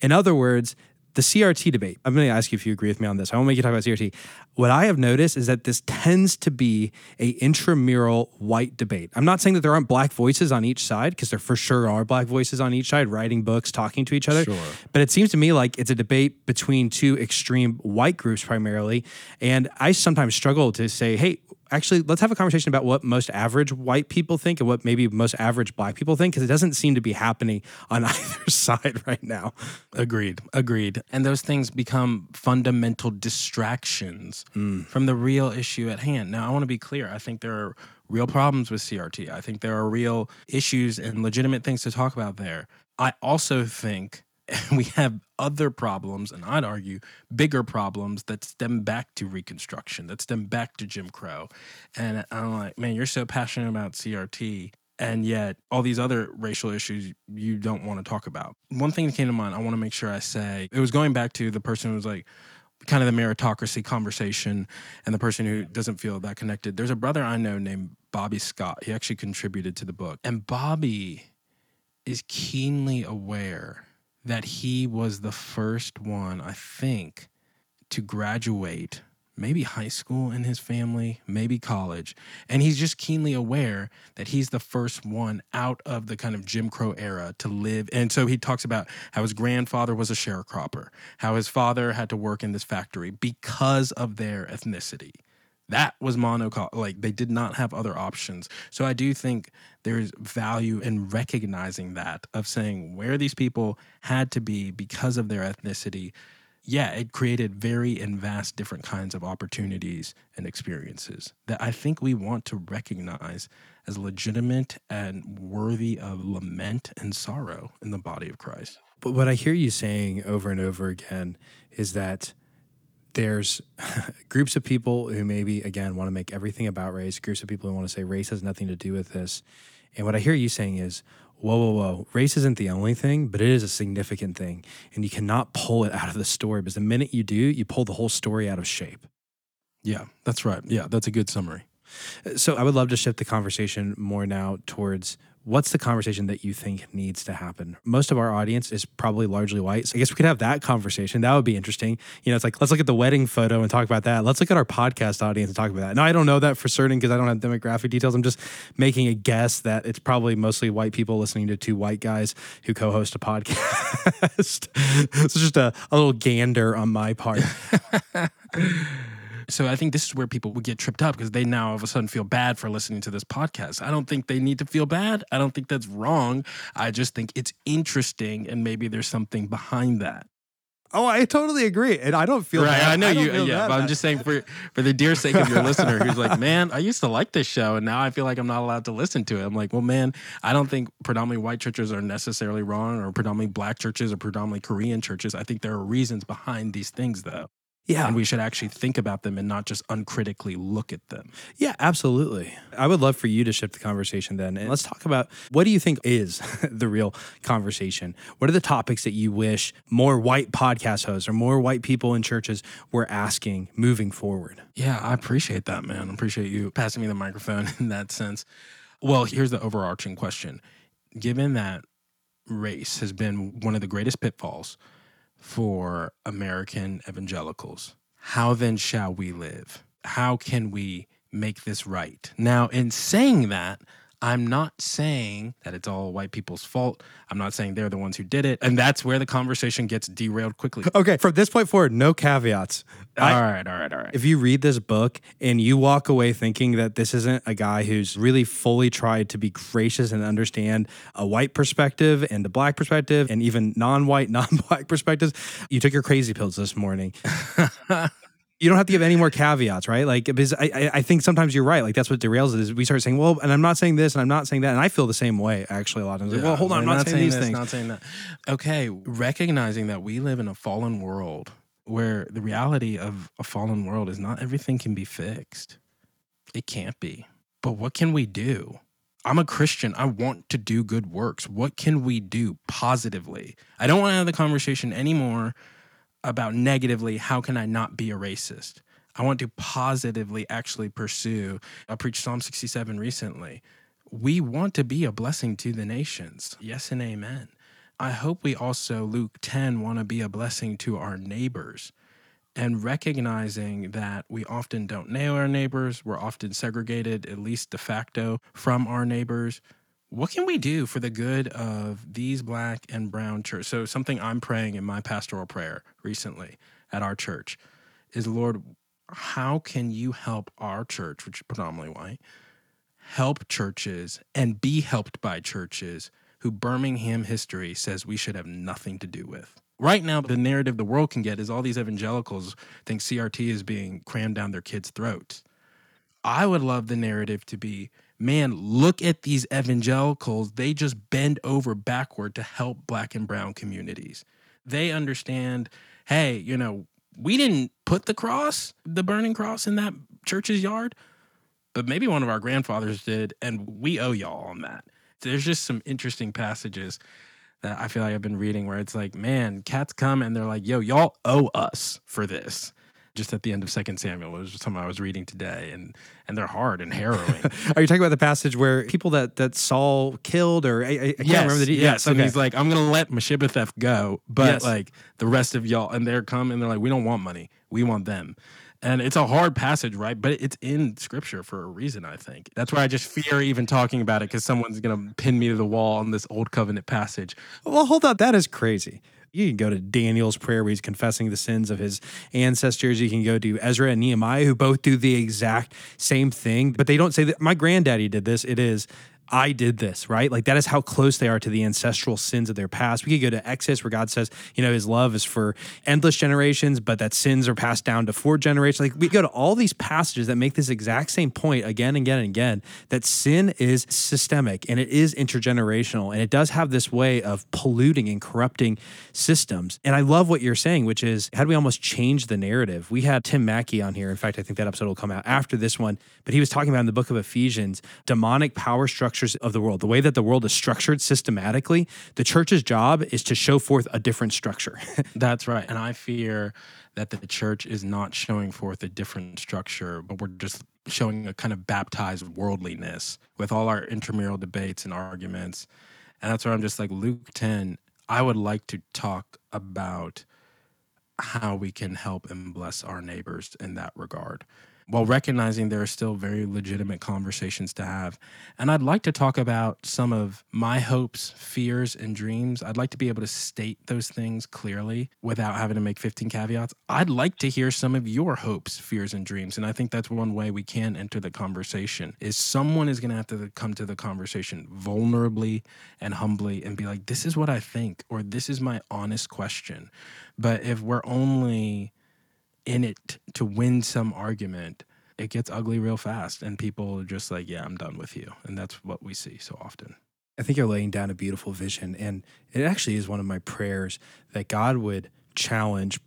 In other words, the CRT debate, I'm going to ask you if you agree with me on this. I won't make you talk about CRT. What I have noticed is that this tends to be a intramural white debate. I'm not saying that there aren't black voices on each side, because there for sure are black voices on each side writing books, talking to each other. Sure. But it seems to me like it's a debate between two extreme white groups primarily. And I sometimes struggle to say, hey, actually, let's have a conversation about what most average white people think and what maybe most average black people think, because it doesn't seem to be happening on either side right now. Agreed. Agreed. And those things become fundamental distractions mm. from the real issue at hand. Now, I want to be clear. I think there are real problems with CRT. I think there are real issues and legitimate things to talk about there. I also think we have other problems, and I'd argue bigger problems that stem back to Reconstruction, that stem back to Jim Crow. And I'm like, man, you're so passionate about CRT and yet all these other racial issues you don't want to talk about. One thing that came to mind, I want to make sure I say, it was going back to the person who was like, kind of the meritocracy conversation and the person who doesn't feel that connected. There's a brother I know named Bobby Scott. He actually contributed to the book. And Bobby is keenly aware that he was the first one, I think, to graduate maybe high school in his family, maybe college. And he's just keenly aware that he's the first one out of the kind of Jim Crow era to live. And so he talks about how his grandfather was a sharecropper, how his father had to work in this factory because of their ethnicity. That was monoculture. Like they did not have other options. So I do think there's value in recognizing that, of saying where these people had to be because of their ethnicity yeah, it created very and vast different kinds of opportunities and experiences that I think we want to recognize as legitimate and worthy of lament and sorrow in the body of Christ. But what I hear you saying over and over again is that there's groups of people who maybe, again, want to make everything about race, groups of people who want to say race has nothing to do with this. And what I hear you saying is, whoa, whoa, whoa, race isn't the only thing, but it is a significant thing. And you cannot pull it out of the story because the minute you do, you pull the whole story out of shape. Yeah, that's right. Yeah, that's a good summary. Uh, so I would love to shift the conversation more now towards what's the conversation that you think needs to happen? Most of our audience is probably largely white. So I guess we could have that conversation. That would be interesting. You know, it's like, let's look at the wedding photo and talk about that. Let's look at our podcast audience and talk about that. Now, I don't know that for certain because I don't have demographic details. I'm just making a guess that it's probably mostly white people listening to two white guys who co host a podcast. so it's just a, a little gander on my part. So I think this is where people would get tripped up because they now all of a sudden feel bad for listening to this podcast. I don't think they need to feel bad. I don't think that's wrong. I just think it's interesting and maybe there's something behind that. Oh, I totally agree, and I don't feel right. bad. I know don't you. Yeah, but I'm just saying for for the dear sake of your listener who's like, man, I used to like this show, and now I feel like I'm not allowed to listen to it. I'm like, well, man, I don't think predominantly white churches are necessarily wrong, or predominantly black churches, or predominantly Korean churches. I think there are reasons behind these things, though. Yeah. And we should actually think about them and not just uncritically look at them. Yeah, absolutely. I would love for you to shift the conversation then. And let's talk about what do you think is the real conversation? What are the topics that you wish more white podcast hosts or more white people in churches were asking moving forward? Yeah, I appreciate that, man. I appreciate you passing me the microphone in that sense. Well, here's the overarching question. Given that race has been one of the greatest pitfalls for American evangelicals, how then shall we live? How can we make this right? Now, in saying that, I'm not saying that it's all white people's fault. I'm not saying they're the ones who did it. And that's where the conversation gets derailed quickly. Okay, from this point forward, no caveats. I- all right, all right, all right. If you read this book and you walk away thinking that this isn't a guy who's really fully tried to be gracious and understand a white perspective and a black perspective and even non-white, non-black perspectives, you took your crazy pills this morning. you don't have to give any more caveats, right? Like, because I, I, I think sometimes you're right. Like, that's what derails it is. We start saying, well, and I'm not saying this and I'm not saying that. And I feel the same way, actually, a lot of times. Like, well, hold on, I'm not, saying, these this, things. Not saying that. Okay, recognizing that we live in a fallen world where the reality of a fallen world is not everything can be fixed. It can't be. But what can we do? I'm a Christian. I want to do good works. What can we do positively? I don't want to have the conversation anymore about negatively how can I not be a racist? I want to positively actually pursue. I preached Psalm 67 recently. We want to be a blessing to the nations. Yes and amen. I hope we also, Luke 10, want to be a blessing to our neighbors and recognizing that we often don't know our neighbors. We're often segregated, at least de facto, from our neighbors. What can we do for the good of these black and brown church? So, something I'm praying in my pastoral prayer recently at our church is Lord, how can you help our church, which is predominantly white, help churches and be helped by churches who Birmingham history says we should have nothing to do with? Right now, the narrative the world can get is all these evangelicals think CRT is being crammed down their kids' throats. I would love the narrative to be man, look at these evangelicals. They just bend over backward to help black and brown communities. They understand, hey, you know, we didn't put the cross, the burning cross in that church's yard, but maybe one of our grandfathers did, and we owe y'all on that. There's just some interesting passages that I feel like I've been reading where it's like, man, cats come and they're like, yo, y'all owe us for this just at the end of Second Samuel. It was just something I was reading today, and and they're hard and harrowing. Are you talking about the passage where people that that Saul killed, or I, I I can't yes, remember the details? yes. And okay. he's like, I'm gonna let Mephibosheth go, but Yes. like the rest of y'all, and they're come and they're like, we don't want money, we want them. And it's a hard passage, right? But it's in scripture for a reason, I think. That's why I just fear even talking about it because someone's going to pin me to the wall on this old covenant passage. Well, hold on. That is crazy. You can go to Daniel's prayer where he's confessing the sins of his ancestors. You can go to Ezra and Nehemiah, who both do the exact same thing, but they don't say that my granddaddy did this. It is, I did this, right? Like that is how close they are to the ancestral sins of their past. We could go to Exodus where God says, you know, his love is for endless generations, but that sins are passed down to four generations. Like we go to all these passages that make this exact same point again and again and again that sin is systemic and it is intergenerational and it does have this way of polluting and corrupting systems. And I love what you're saying, which is how do we almost change the narrative? We had Tim Mackie on here. In fact, I think that episode will come out after this one, but he was talking about in the book of Ephesians demonic power structures of the world, the way that the world is structured systematically. The church's job is to show forth a different structure. That's right. And I fear that the church is not showing forth a different structure, but we're just showing a kind of baptized worldliness with all our intramural debates and arguments. And that's where I'm just like, Luke 10, I would like to talk about how we can help and bless our neighbors in that regard. While recognizing there are still very legitimate conversations to have. And I'd like to talk about some of my hopes, fears, and dreams. I'd like to be able to state those things clearly without having to make 15 caveats. I'd like to hear some of your hopes, fears, and dreams. And I think that's one way we can enter the conversation is someone is going to have to come to the conversation vulnerably and humbly and be like, this is what I think, or this is my honest question. But if we're only in it to win some argument, it gets ugly real fast. And people are just like, yeah, I'm done with you. And that's what we see so often. I think you're laying down a beautiful vision. And it actually is one of my prayers that God would challenge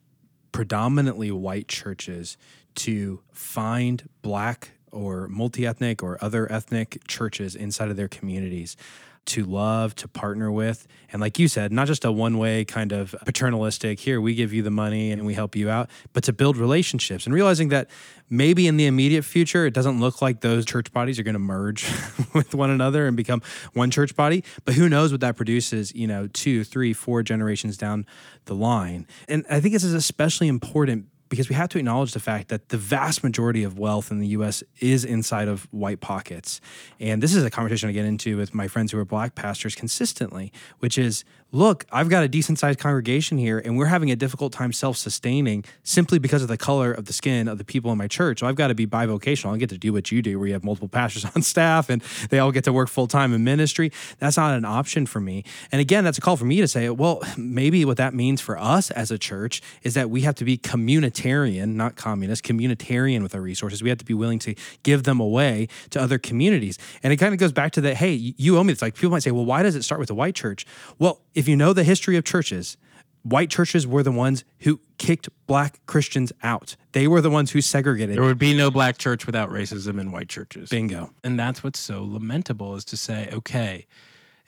predominantly white churches to find black or multi ethnic or other ethnic churches inside of their communities to love, to partner with. And like you said, not just a one way kind of paternalistic, here, we give you the money and we help you out, but to build relationships and realizing that maybe in the immediate future, it doesn't look like those church bodies are going to merge with one another and become one church body. But who knows what that produces, you know, two, three, four generations down the line. And I think this is especially important because we have to acknowledge the fact that the vast majority of wealth in the US is inside of white pockets. And this is a conversation I get into with my friends who are black pastors consistently, which is look, I've got a decent sized congregation here and we're having a difficult time self sustaining simply because of the color of the skin of the people in my church. So I've got to be bivocational. I get to do what you do, where you have multiple pastors on staff and they all get to work full time in ministry. That's not an option for me. And again, that's a call for me to say, well, maybe what that means for us as a church is that we have to be communitarian, not communist, communitarian with our resources. We have to be willing to give them away to other communities. And it kind of goes back to that, hey, you owe me. It's like people might say, well, why does it start with the white church? Well, if you know the history of churches, white churches were the ones who kicked black Christians out. They were the ones who segregated. There would be no black church without racism in white churches. Bingo. And that's what's so lamentable is to say, okay,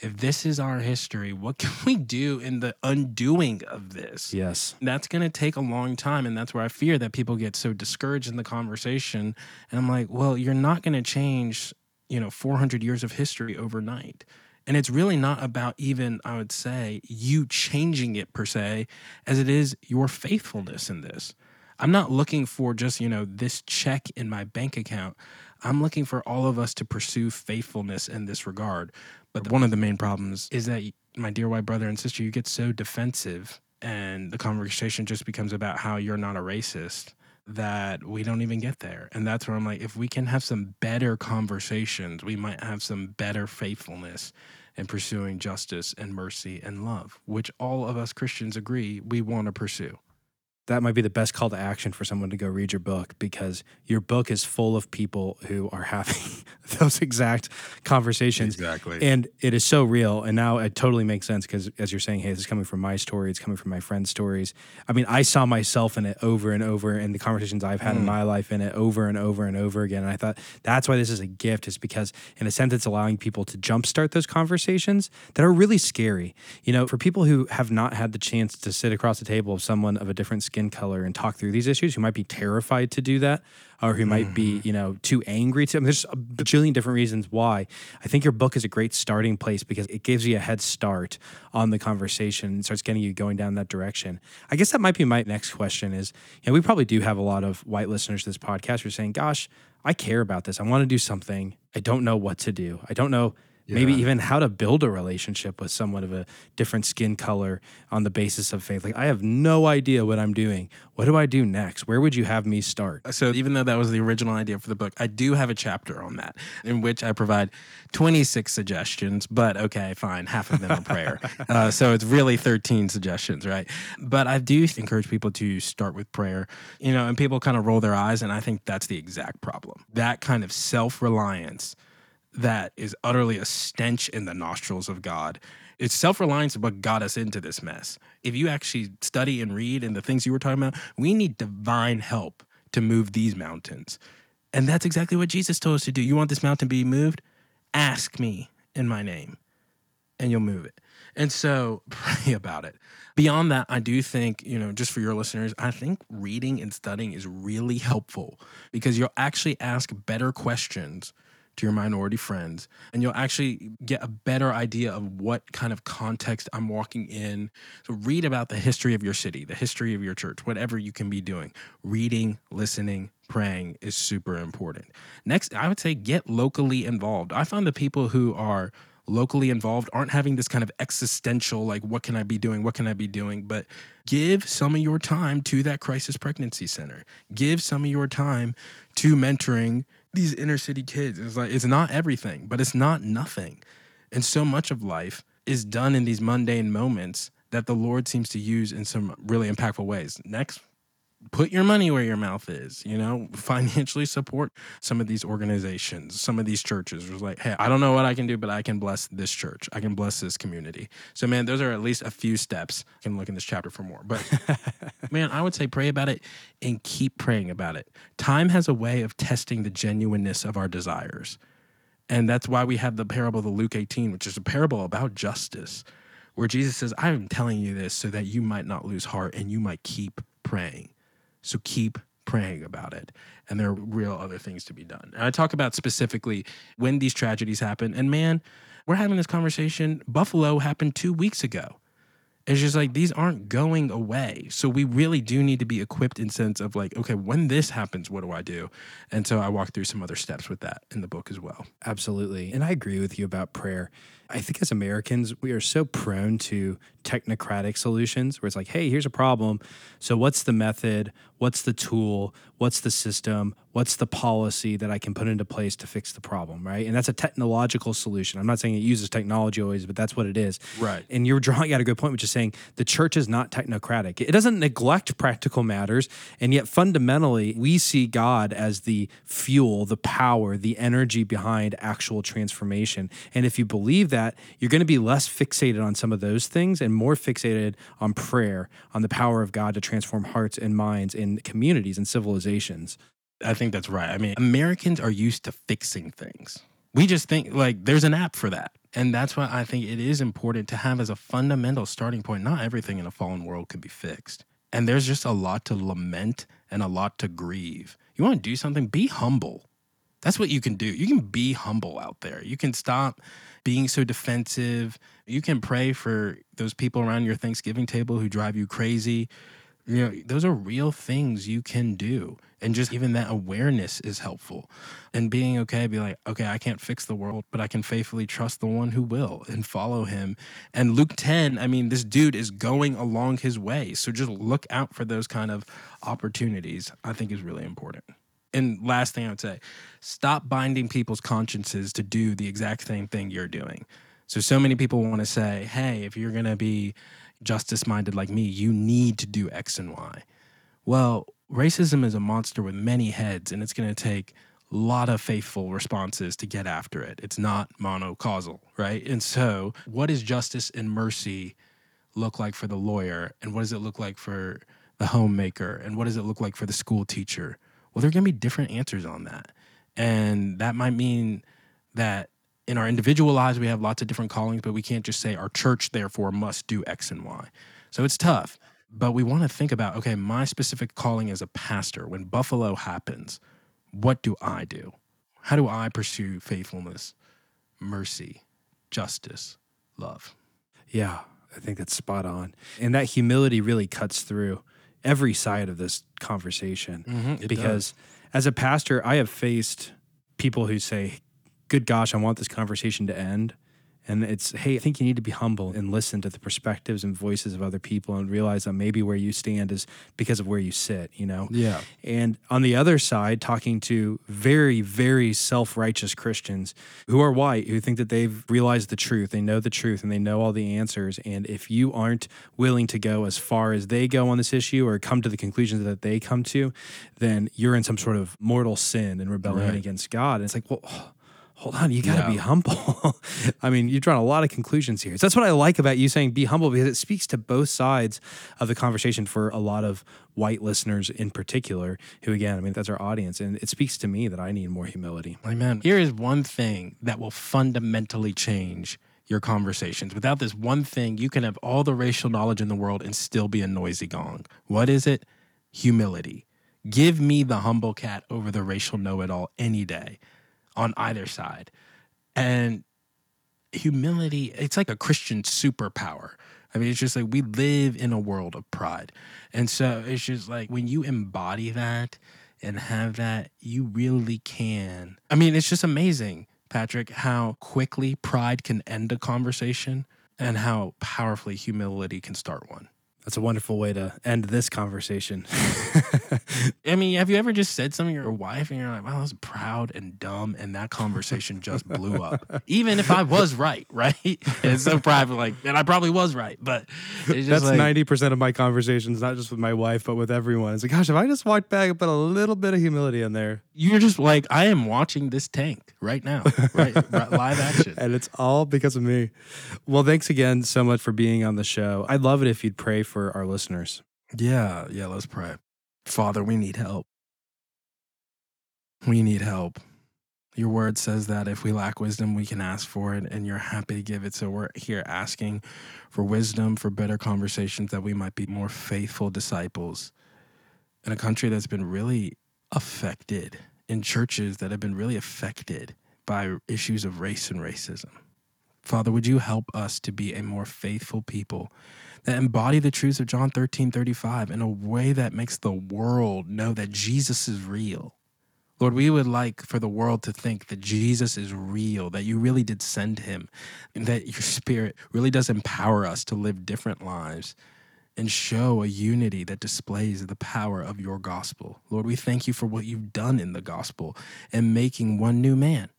if this is our history, what can we do in the undoing of this? Yes. That's going to take a long time. And that's where I fear that people get so discouraged in the conversation. And I'm like, well, you're not going to change, you know, 400 years of history overnight. And it's really not about even, I would say, you changing it per se, as it is your faithfulness in this. I'm not looking for just, you know, this check in my bank account. I'm looking for all of us to pursue faithfulness in this regard. But one of the main problems is that, my dear white brother and sister, you get so defensive and the conversation just becomes about how you're not a racist that we don't even get there. And that's where I'm like, if we can have some better conversations, we might have some better faithfulness in pursuing justice and mercy and love, which all of us Christians agree we want to pursue. That might be the best call to action for someone to go read your book because your book is full of people who are having those exact conversations. Exactly. And it is so real. And now it totally makes sense because, as you're saying, hey, this is coming from my story. It's coming from my friends' stories. I mean, I saw myself in it over and over, and the conversations I've had in mm. my life in it over and over and over again. And I thought that's why this is a gift, is because, in a sense, it's allowing people to jumpstart those conversations that are really scary. You know, for people who have not had the chance to sit across the table of someone of a different skin color and talk through these issues, who might be terrified to do that, or who might be, mm-hmm. you know, too angry to. I mean, there's a bajillion different reasons why. I think your book is a great starting place because it gives you a head start on the conversation and starts getting you going down that direction. I guess that might be my next question is, you know, we probably do have a lot of white listeners to this podcast who are saying, gosh, I care about this. I want to do something. I don't know what to do. I don't know maybe even how to build a relationship with someone of a different skin color on the basis of faith. Like, I have no idea what I'm doing. What do I do next? Where would you have me start? So, even though that was the original idea for the book, I do have a chapter on that in which I provide 26 suggestions, but okay, fine. Half of them are prayer. uh, so, it's really 13 suggestions, right? But I do encourage people to start with prayer, you know, and people kind of roll their eyes. And I think that's the exact problem. That kind of self reliance that is utterly a stench in the nostrils of God. It's self reliance what got us into this mess. If you actually study and read and the things you were talking about, we need divine help to move these mountains. And that's exactly what Jesus told us to do. You want this mountain to be moved? Ask me in my name, and you'll move it. And so pray about it. Beyond that, I do think, you know, just for your listeners, I think reading and studying is really helpful because you'll actually ask better questions to your minority friends and you'll actually get a better idea of what kind of context I'm walking in. So read about the history of your city, the history of your church, whatever you can be doing. Reading, listening, praying is super important. Next, I would say get locally involved. I find the people who are locally involved aren't having this kind of existential, like, what can I be doing? What can I be doing? But give some of your time to that crisis pregnancy center. Give some of your time to mentoring these inner city kids. It's like, it's not everything, but it's not nothing. And so much of life is done in these mundane moments that the Lord seems to use in some really impactful ways. Next, put your money where your mouth is, you know, financially support some of these organizations, some of these churches. It was like, hey, I don't know what I can do, but I can bless this church. I can bless this community. So, man, those are at least a few steps. I can look in this chapter for more. But, man, I would say pray about it and keep praying about it. Time has a way of testing the genuineness of our desires. And that's why we have the parable of the Luke 18, which is a parable about justice, where Jesus says, I'm telling you this so that you might not lose heart and you might keep praying. So keep praying about it. And there are real other things to be done. And I talk about specifically when these tragedies happen. And man, we're having this conversation. Buffalo happened two weeks ago. It's just like these aren't going away. So we really do need to be equipped in sense of like, okay, when this happens, what do I do? And so I walk through some other steps with that in the book as well. Absolutely. And I agree with you about prayer. I think as Americans, we are so prone to technocratic solutions where it's like, hey, here's a problem. So, what's the method? What's the tool? What's the system? What's the policy that I can put into place to fix the problem? Right. And that's a technological solution. I'm not saying it uses technology always, but that's what it is. Right. And you're drawing out a good point, which is saying the church is not technocratic. It doesn't neglect practical matters. And yet, fundamentally, we see God as the fuel, the power, the energy behind actual transformation. And if you believe that, you're going to be less fixated on some of those things and more fixated on prayer, on the power of God to transform hearts and minds in communities and civilizations. I think that's right. I mean, Americans are used to fixing things. We just think like there's an app for that. And that's why I think it is important to have as a fundamental starting point. Not everything in a fallen world can be fixed. And there's just a lot to lament and a lot to grieve. You want to do something, be humble. That's what you can do. You can be humble out there. You can stop being so defensive. You can pray for those people around your Thanksgiving table who drive you crazy. You know, those are real things you can do. And just even that awareness is helpful. And being okay, be like, okay, I can't fix the world, but I can faithfully trust the one who will and follow him. And Luke 10, I mean, this dude is going along his way. So just look out for those kind of opportunities, I think is really important. And last thing I would say, stop binding people's consciences to do the exact same thing you're doing. So, so many people want to say, hey, if you're going to be justice minded like me, you need to do X and Y. Well, racism is a monster with many heads, and it's going to take a lot of faithful responses to get after it. It's not monocausal, right? And so, what does justice and mercy look like for the lawyer? And what does it look like for the homemaker? And what does it look like for the school teacher? Well, there are going to be different answers on that. And that might mean that in our individual lives, we have lots of different callings, but we can't just say our church, therefore, must do X and Y. So it's tough. But we want to think about okay, my specific calling as a pastor, when Buffalo happens, what do I do? How do I pursue faithfulness, mercy, justice, love? Yeah, I think that's spot on. And that humility really cuts through every side of this conversation Mhm, it because as a pastor, I have faced people who say, Good gosh, I want this conversation to end. And it's, hey, I think you need to be humble and listen to the perspectives and voices of other people and realize that maybe where you stand is because of where you sit, you know? Yeah. And on the other side, talking to very, very self righteous Christians who are white, who think that they've realized the truth, they know the truth, and they know all the answers. And if you aren't willing to go as far as they go on this issue or come to the conclusions that they come to, then you're in some sort of mortal sin and rebellion Right. against God. And it's like, well, hold on, you got to Yeah. be humble. I mean, you're drawing a lot of conclusions here. So that's what I like about you saying be humble because it speaks to both sides of the conversation for a lot of white listeners in particular, who, again, I mean, that's our audience. And it speaks to me that I need more humility. Amen. Here is one thing that will fundamentally change your conversations. Without this one thing, you can have all the racial knowledge in the world and still be a noisy gong. What is it? Humility. Give me the humble cat over the racial know it all any day on either side. And humility, it's like a Christian superpower. I mean, it's just like we live in a world of pride. And so it's just like when you embody that and have that, you really can. I mean, it's just amazing, Patrick, how quickly pride can end a conversation and how powerfully humility can start one. That's a wonderful way to end this conversation. I mean, have you ever just said something to your wife and you're like, wow, I was proud and dumb, and that conversation just blew up? Even if I was right, right? It's so private, like, and I probably was right, but it's just That's like, ninety percent of my conversations, not just with my wife, but with everyone. It's like, gosh, if I just walked back and put a little bit of humility in there, you're just like, I am watching this tank right now, right? right live action. and it's all because of me. Well, thanks again so much for being on the show. I'd love it if you'd pray for our listeners. Yeah, yeah, let's pray. Father, we need help. We need help. Your word says that if we lack wisdom, we can ask for it, and you're happy to give it. So we're here asking for wisdom, for better conversations, that we might be more faithful disciples in a country that's been really affected, in churches that have been really affected by issues of race and racism. Father, would you help us to be a more faithful people that embody the truths of John 13 35 in a way that makes the world know that Jesus is real? Lord, we would like for the world to think that Jesus is real, that you really did send him, and that your spirit really does empower us to live different lives and show a unity that displays the power of your gospel. Lord, we thank you for what you've done in the gospel and making one new man.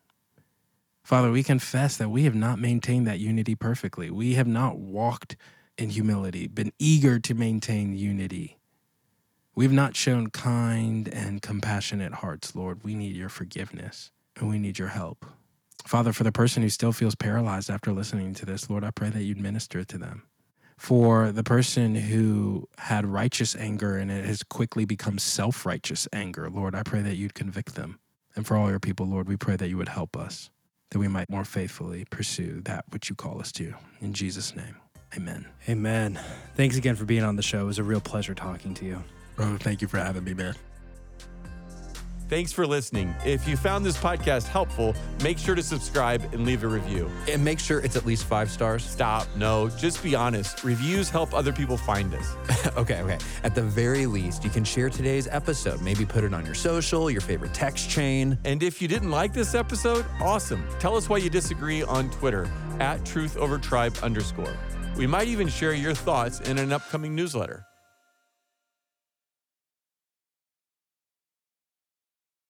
Father, we confess that we have not maintained that unity perfectly. We have not walked in humility, been eager to maintain unity. We've not shown kind and compassionate hearts, Lord. We need your forgiveness and we need your help. Father, for the person who still feels paralyzed after listening to this, Lord, I pray that you'd minister to them. For the person who had righteous anger and it has quickly become self righteous anger, Lord, I pray that you'd convict them. And for all your people, Lord, we pray that you would help us, that we might more faithfully pursue that which you call us to. In Jesus' name, amen. Amen. Thanks again for being on the show. It was a real pleasure talking to you. Bro, thank you for having me, man. Thanks for listening. If you found this podcast helpful, make sure to subscribe and leave a review. And make sure it's at least five stars. Stop. No, just be honest. Reviews help other people find us. okay, okay. At the very least, you can share today's episode. Maybe put it on your social, your favorite text chain. And if you didn't like this episode, awesome. Tell us why you disagree on Twitter at truthovertribe underscore. We might even share your thoughts in an upcoming newsletter.